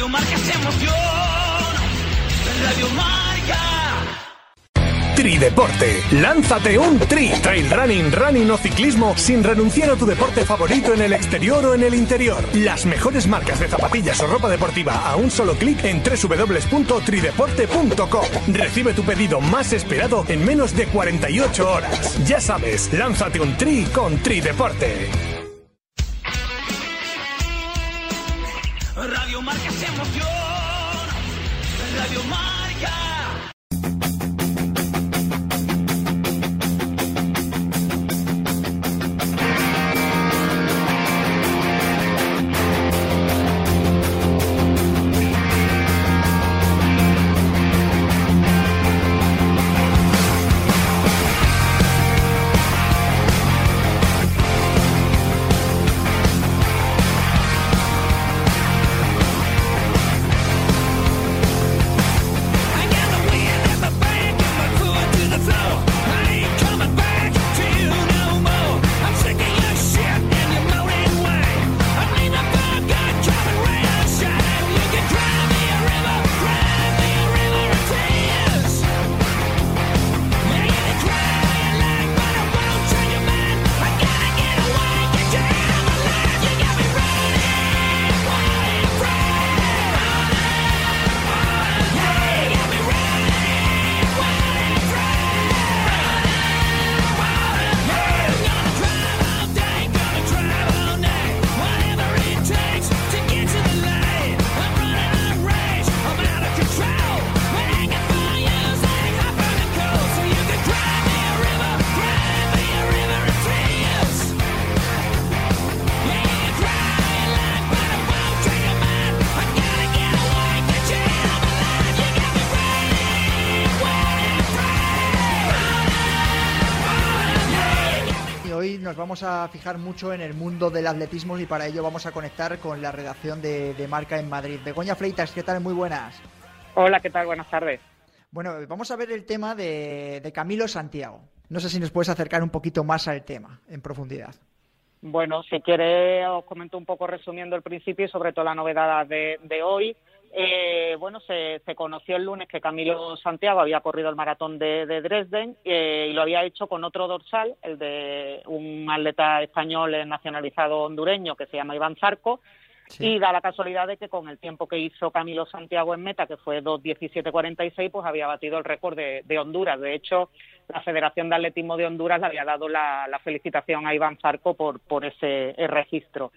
Radio Marca es emoción. Radio Marca. Trideporte. Lánzate un tri. Trail running, running o ciclismo sin renunciar a tu deporte favorito en el exterior o en el interior. Las mejores marcas de zapatillas o ropa deportiva a un solo clic en www.trideporte.com. Recibe tu pedido más esperado en menos de 48 horas. Ya sabes, lánzate un tri con Trideporte. Radio Marca es emoción. Radio. Vamos a fijar mucho en el mundo del atletismo y para ello vamos a conectar con la redacción de, de Marca en Madrid. Begoña Freitas, ¿qué tal? Muy buenas. Hola, ¿qué tal? Buenas tardes. Bueno, vamos a ver el tema de, de Camilo Santiago. No sé si nos puedes acercar un poquito más al tema, en profundidad. Bueno, si quiere os comento un poco resumiendo el principio y sobre todo la novedad de, de hoy. Eh, bueno, se, se conoció el lunes que Camilo Santiago había corrido el maratón de, de Dresden eh, y lo había hecho con otro dorsal, el de un atleta español nacionalizado hondureño que se llama Iván Zarco. Y da la casualidad de que con el tiempo que hizo Camilo Santiago en meta, que fue 2.17.46, pues había batido el récord de, de Honduras. De hecho, la Federación de Atletismo de Honduras le había dado la, la felicitación a Iván Zarco por, por ese registro.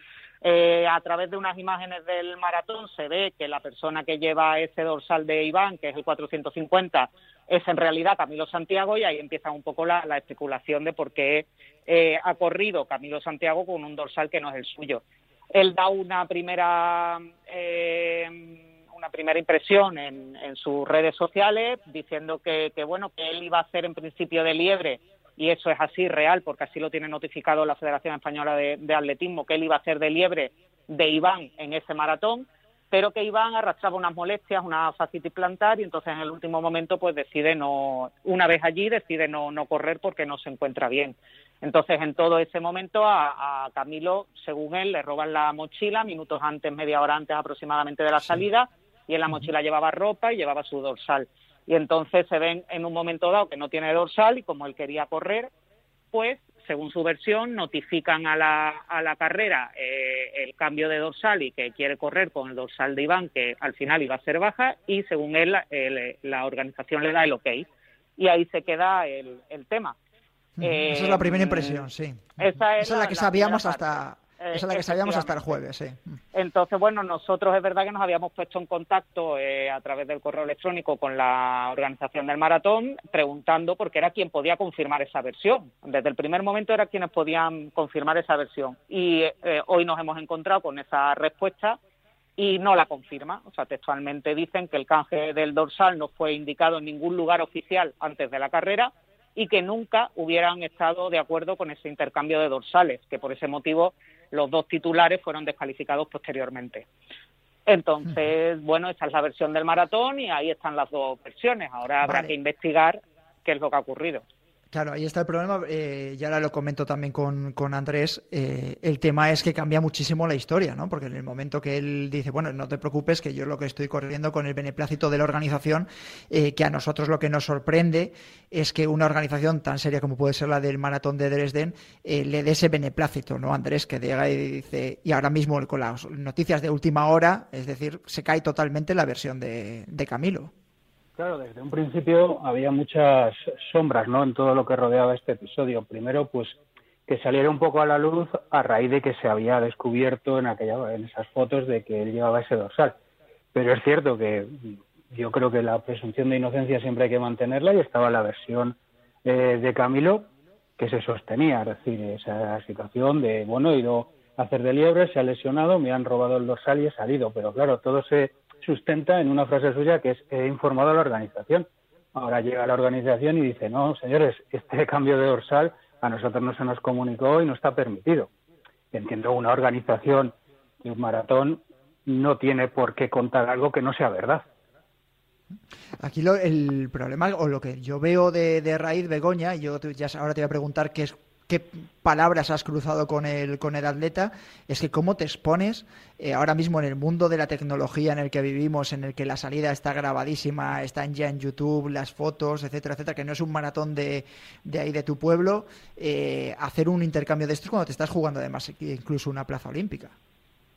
Eh, a través de unas imágenes del maratón se ve que la persona que lleva ese dorsal de Iván, que es el 450, es en realidad Camilo Santiago y ahí empieza un poco la, la especulación de por qué eh, ha corrido Camilo Santiago con un dorsal que no es el suyo. Él da una primera eh, una primera impresión en, sus redes sociales diciendo que, que bueno que él iba a hacer en principio de liebre y eso es así real porque así lo tiene notificado la Federación Española de, de Atletismo que él iba a hacer de liebre de Iván en ese maratón pero que Iván arrastraba unas molestias, una fascitis plantar y entonces en el último momento pues decide no, una vez allí decide no, no correr porque no se encuentra bien. Entonces en todo ese momento a, a Camilo, según él, le roban la mochila minutos antes, media hora antes aproximadamente de la salida y en la mochila llevaba ropa y llevaba su dorsal. Y entonces se ven en un momento dado que no tiene dorsal y como él quería correr, pues según su versión, notifican a la, a la carrera eh, el cambio de dorsal y que quiere correr con el dorsal de Iván, que al final iba a ser baja, y según él, el- la organización le da el ok. Y ahí se queda el, el tema. Eh, Esa es la primera impresión, sí. Esa es la, la- que la sabíamos primera hasta Eh, esa es la que sabíamos hasta el jueves, sí. Entonces, bueno, nosotros es verdad que nos habíamos puesto en contacto eh, a través del correo electrónico con la organización del maratón, preguntando porque era quien podía confirmar esa versión. Desde el primer momento era quienes podían confirmar esa versión. Y eh, hoy nos hemos encontrado con esa respuesta y no la confirma. O sea, textualmente dicen que el canje del dorsal no fue indicado en ningún lugar oficial antes de la carrera y que nunca hubieran estado de acuerdo con ese intercambio de dorsales, que por ese motivo los dos titulares fueron descalificados posteriormente. Entonces, bueno, esta es la versión del maratón y ahí están las dos versiones. Ahora habrá Vale. que investigar qué es lo que ha ocurrido. Claro, ahí está el problema, eh, y ahora lo comento también con, con Andrés, eh, el tema es que cambia muchísimo la historia, ¿no? Porque en el momento que él dice, bueno, no te preocupes, que yo lo que estoy corriendo con el beneplácito de la organización, eh, que a nosotros lo que nos sorprende es que una organización tan seria como puede ser la del Maratón de Dresden eh, le dé ese beneplácito, ¿no, Andrés? Que llega y dice, y ahora mismo con las noticias de última hora, es decir, se cae totalmente la versión de, de Camilo. Claro, desde un principio había muchas sombras, ¿no? En todo lo que rodeaba este episodio. Primero, pues que saliera un poco a la luz a raíz de que se había descubierto en aquella, en esas fotos de que él llevaba ese dorsal. Pero es cierto que yo creo que la presunción de inocencia siempre hay que mantenerla y estaba la versión eh, de Camilo que se sostenía, es decir, esa situación de, bueno, he ido a hacer de liebre, se ha lesionado, me han robado el dorsal y he salido. Pero claro, todo se sustenta en una frase suya que es he informado a la organización. Ahora llega la organización y dice, no, señores, este cambio de dorsal a nosotros no se nos comunicó y no está permitido. Entiendo, una organización de un maratón no tiene por qué contar algo que no sea verdad. Aquí lo, el problema, o lo que yo veo de, raíz Begoña, y yo ya ahora te voy a preguntar qué es qué palabras has cruzado con el, con el atleta, es que cómo te expones eh, ahora mismo en el mundo de la tecnología en el que vivimos, en el que la salida está grabadísima, están ya en YouTube, las fotos, etcétera, etcétera, que no es un maratón de, de ahí de tu pueblo, eh, hacer un intercambio de estos cuando te estás jugando además incluso una plaza olímpica.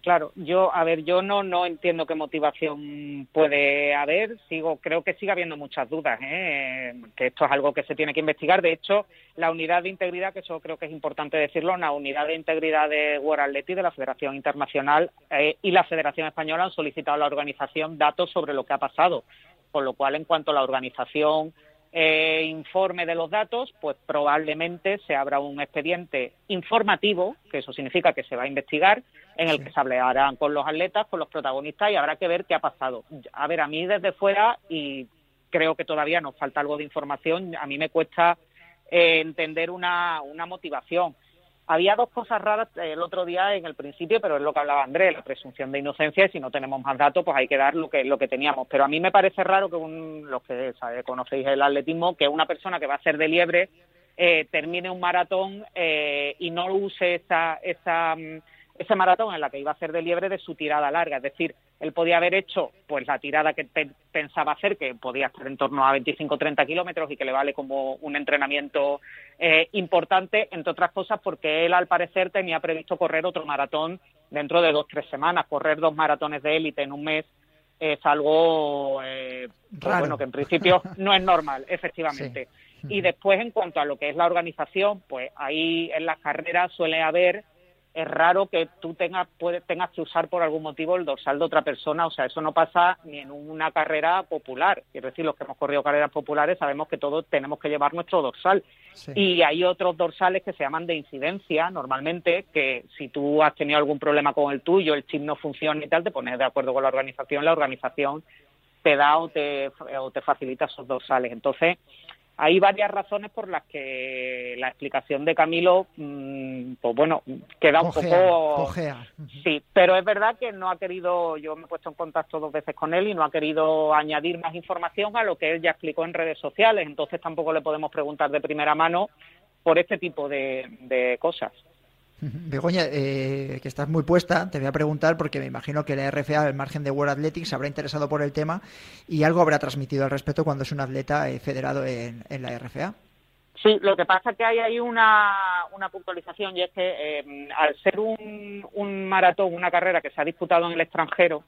Claro, yo, a ver, yo no, no entiendo qué motivación puede haber. Sigo, creo que sigue habiendo muchas dudas, ¿eh? que esto es algo que se tiene que investigar. De hecho, la unidad de integridad, que eso creo que es importante decirlo, la unidad de integridad de World de la Federación Internacional eh, y la Federación Española han solicitado a la organización datos sobre lo que ha pasado. Con lo cual, en cuanto a la organización eh, informe de los datos, pues probablemente se abra un expediente informativo, que eso significa que se va a investigar, en el que se hablarán con los atletas, con los protagonistas y habrá que ver qué ha pasado. A ver, a mí desde fuera, y creo que todavía nos falta algo de información, a mí me cuesta eh, entender una, una motivación. Había dos cosas raras el otro día en el principio, pero es lo que hablaba Andrés, la presunción de inocencia, y si no tenemos más datos, pues hay que dar lo que, lo que teníamos. Pero a mí me parece raro que un, los que sabe, conocéis el atletismo, que una persona que va a ser de liebre eh, termine un maratón eh, y no use esa, esa, ese maratón en la que iba a hacer de liebre de su tirada larga. Es decir, él podía haber hecho pues la tirada que pe pensaba hacer, que podía estar en torno a 25-30 kilómetros y que le vale como un entrenamiento eh, importante, entre otras cosas porque él al parecer tenía previsto correr otro maratón dentro de dos tres semanas. Correr dos maratones de élite en un mes es algo eh, pues, bueno que en principio no es normal, efectivamente. Sí. Y después, en cuanto a lo que es la organización, pues ahí en las carreras suele haber es raro que tú tengas, puede, tengas que usar por algún motivo el dorsal de otra persona. O sea, eso no pasa ni en una carrera popular. Quiero decir, los que hemos corrido carreras populares sabemos que todos tenemos que llevar nuestro dorsal. Sí. Y hay otros dorsales que se llaman de incidencia, normalmente, que si tú has tenido algún problema con el tuyo, el chip no funciona y tal, te pones de acuerdo con la organización, la organización te da o te, o te facilita esos dorsales. Entonces, hay varias razones por las que la explicación de Camilo, mmm, pues bueno, queda un cojea, poco... Cojea. Sí, pero es verdad que no ha querido, yo me he puesto en contacto dos veces con él y no ha querido añadir más información a lo que él ya explicó en redes sociales, entonces tampoco le podemos preguntar de primera mano por este tipo de, de cosas. Begoña, eh, que estás muy puesta, te voy a preguntar porque me imagino que la RFA, al margen de World Athletics, se habrá interesado por el tema y algo habrá transmitido al respecto cuando es un atleta eh, federado en, en, la RFA. Sí, lo que pasa es que hay ahí una, una puntualización y es que eh, al ser un, un, maratón, una carrera que se ha disputado en el extranjero,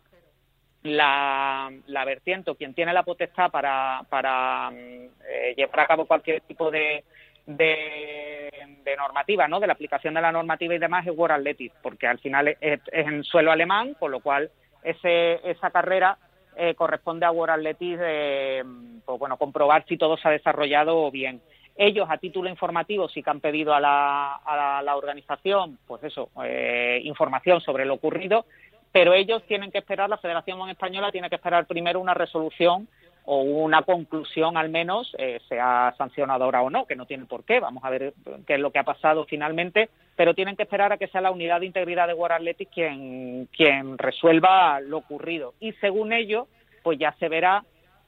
la, la vertiente o quien tiene la potestad para, para eh, llevar a cabo cualquier tipo de, de, normativa, ¿no? De la aplicación de la normativa y demás es World Athletics, porque al final es, es en suelo alemán, con lo cual ese, esa carrera eh, corresponde a World Athletics, eh, pues bueno, comprobar si todo se ha desarrollado bien. Ellos, a título informativo, sí que han pedido a la, a la, la organización, pues eso, eh, información sobre lo ocurrido, pero ellos tienen que esperar, la Federación Española tiene que esperar primero una resolución o una conclusión al menos, eh, sea sancionadora o no, que no tiene por qué, vamos a ver qué es lo que ha pasado finalmente, pero tienen que esperar a que sea la unidad de integridad de World Athletics quien, quien resuelva lo ocurrido. Y según ello, pues ya se verá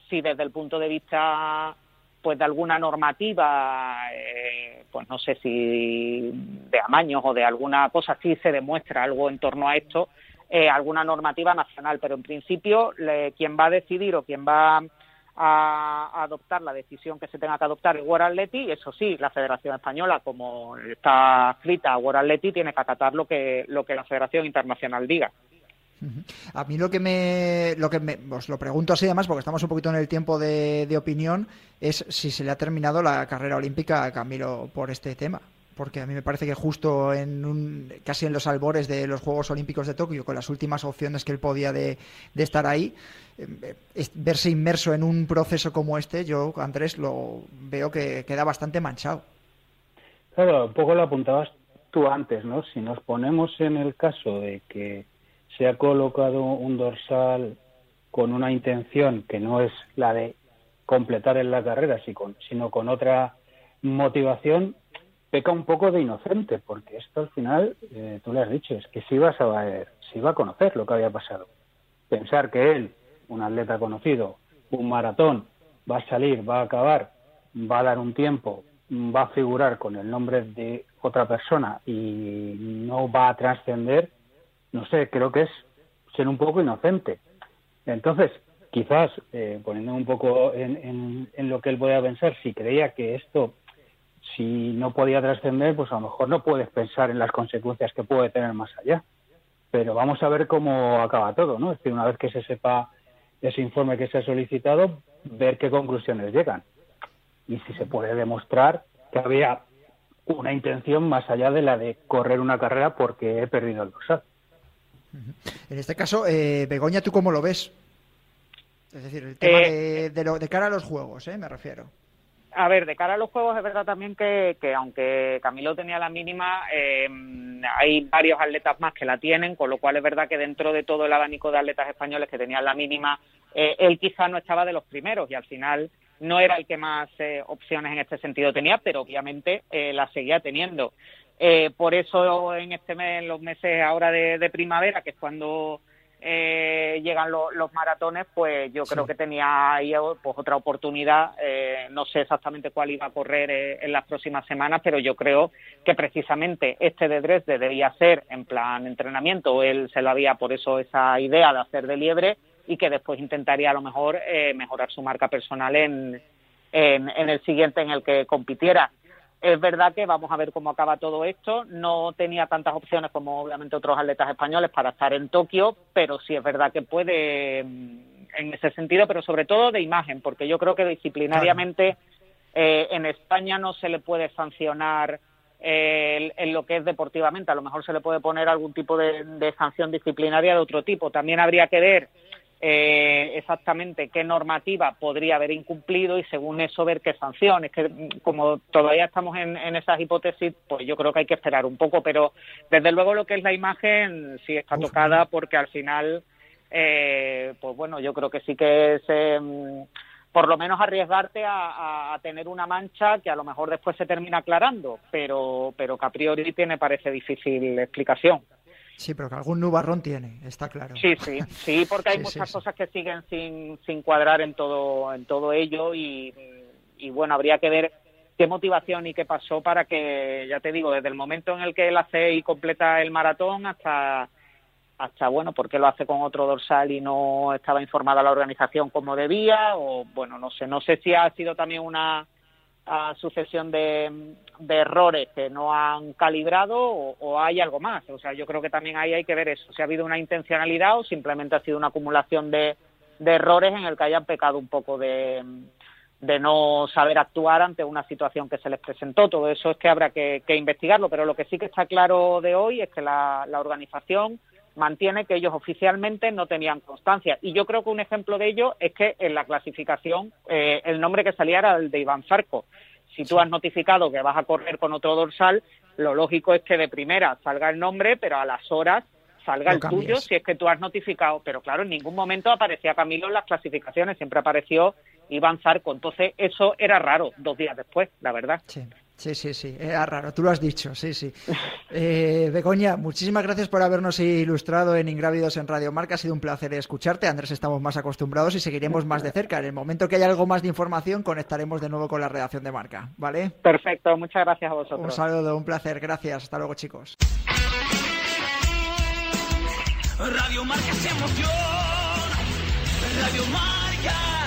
si desde el punto de vista pues de alguna normativa, eh, pues no sé si de amaños o de alguna cosa, sí se demuestra algo en torno a esto, eh, alguna normativa nacional, pero en principio le, quien va a decidir o quien va a, adoptar la decisión que se tenga que adoptar es World Athletic, eso sí, la Federación Española, como está escrita World Athletic, tiene que acatar lo que, lo que la Federación Internacional diga. A mí lo que me, lo que me, os lo pregunto así además, porque estamos un poquito en el tiempo de, de opinión, es si se le ha terminado la carrera olímpica a Camilo por este tema. Porque a mí me parece que justo en un, casi en los albores de los Juegos Olímpicos de Tokio, con las últimas opciones que él podía de, de estar ahí, eh, verse inmerso en un proceso como este, yo, Andrés, lo veo que queda bastante manchado. Claro, un poco lo apuntabas tú antes, ¿no? Si nos ponemos en el caso de que se ha colocado un dorsal con una intención que no es la de completar en la carrera, sino con otra motivación, peca un poco de inocente, porque esto al final, eh, tú le has dicho, es que si vas a ver, si iba a conocer lo que había pasado. Pensar que él, un atleta conocido, un maratón, va a salir, va a acabar, va a dar un tiempo, va a figurar con el nombre de otra persona y no va a trascender, no sé, creo que es ser un poco inocente. Entonces, quizás, eh, poniéndome un poco en, en- en lo que él podía pensar, si creía que esto, si no podía trascender, pues a lo mejor no puedes pensar en las consecuencias que puede tener más allá. Pero vamos a ver cómo acaba todo, ¿no? Es decir, una vez que se sepa ese informe que se ha solicitado, ver qué conclusiones llegan. Y si se puede demostrar que había una intención más allá de la de correr una carrera porque he perdido el dorsal. En este caso, eh, Begoña, ¿tú cómo lo ves? Es decir, el tema Eh, de, de lo- de cara a los juegos, ¿eh? me refiero. A ver, de cara a los juegos es verdad también que, que aunque Camilo tenía la mínima, eh, hay varios atletas más que la tienen, con lo cual es verdad que dentro de todo el abanico de atletas españoles que tenían la mínima, eh, él quizá no estaba de los primeros y al final no era el que más eh, opciones en este sentido tenía, pero obviamente eh, las seguía teniendo. Eh, por eso en este mes, en los meses ahora de, de primavera, que es cuando eh, llegan lo- los maratones, pues yo creo que tenía ahí pues, otra oportunidad. eh, no sé exactamente cuál iba a correr eh, en las próximas semanas, pero yo creo que precisamente este de Dresde debía ser en plan entrenamiento. Él se lo había por eso esa idea de hacer de liebre y que después intentaría a lo mejor eh, mejorar su marca personal en, en, en el siguiente en el que compitiera. Es verdad que vamos a ver cómo acaba todo esto. No tenía tantas opciones como obviamente otros atletas españoles para estar en Tokio, pero sí es verdad que puede mm, en ese sentido, pero sobre todo de imagen, porque yo creo que disciplinariamente eh, en España no se le puede sancionar eh, en lo que es deportivamente. A lo mejor se le puede poner algún tipo de, de sanción disciplinaria de otro tipo. También habría que ver eh, exactamente qué normativa podría haber incumplido y según eso ver qué sanciones. Que mm, como todavía estamos en, en esas hipótesis, pues yo creo que hay que esperar un poco, pero desde luego lo que es la imagen sí está Uf, tocada porque al final, eh, pues bueno, yo creo que sí que es eh, por lo menos arriesgarte a, a- a tener una mancha que a lo mejor después se termina aclarando, pero, pero que a priori tiene parece difícil explicación. Sí, pero que algún nubarrón tiene, está claro. Sí, sí, sí, porque hay Sí, muchas sí. cosas que siguen sin, sin cuadrar en todo, en todo ello y, y bueno, habría que ver qué motivación y qué pasó para que, ya te digo, desde el momento en el que él hace y completa el maratón hasta, hasta bueno, por qué lo hace con otro dorsal y no estaba informada la organización como debía o bueno, no sé, no sé si ha sido también una ah, sucesión de, de errores que no han calibrado o, o hay algo más. O sea, yo creo que también ahí hay que ver eso, si ha habido una intencionalidad o simplemente ha sido una acumulación de, de errores en el que hayan pecado un poco de, de no saber actuar ante una situación que se les presentó. Todo eso es que habrá que, que investigarlo, pero lo que sí que está claro de hoy es que la, la organización mantiene que ellos oficialmente no tenían constancia. Y yo creo que un ejemplo de ello es que en la clasificación eh, el nombre que salía era el de Iván Zarco. Si tú has notificado que vas a correr con otro dorsal, lo lógico es que de primera salga el nombre, pero a las horas salga el cambies. tuyo si es que tú has notificado. Pero claro, en ningún momento aparecía Camilo en las clasificaciones, siempre apareció Iván Zarco. Entonces eso era raro dos días después, la verdad. Sí. Sí, sí, sí, era raro, tú lo has dicho, sí, sí. Eh, Begoña, muchísimas gracias por habernos ilustrado en Ingrávidos en Radio Marca, ha sido un placer escucharte, Andrés estamos más acostumbrados y seguiremos más de cerca. En el momento que haya algo más de información, conectaremos de nuevo con la redacción de Marca, ¿vale? Perfecto, muchas gracias a vosotros. Un saludo, un placer, gracias, hasta luego chicos. Radio Marca es emoción. Radio Marca.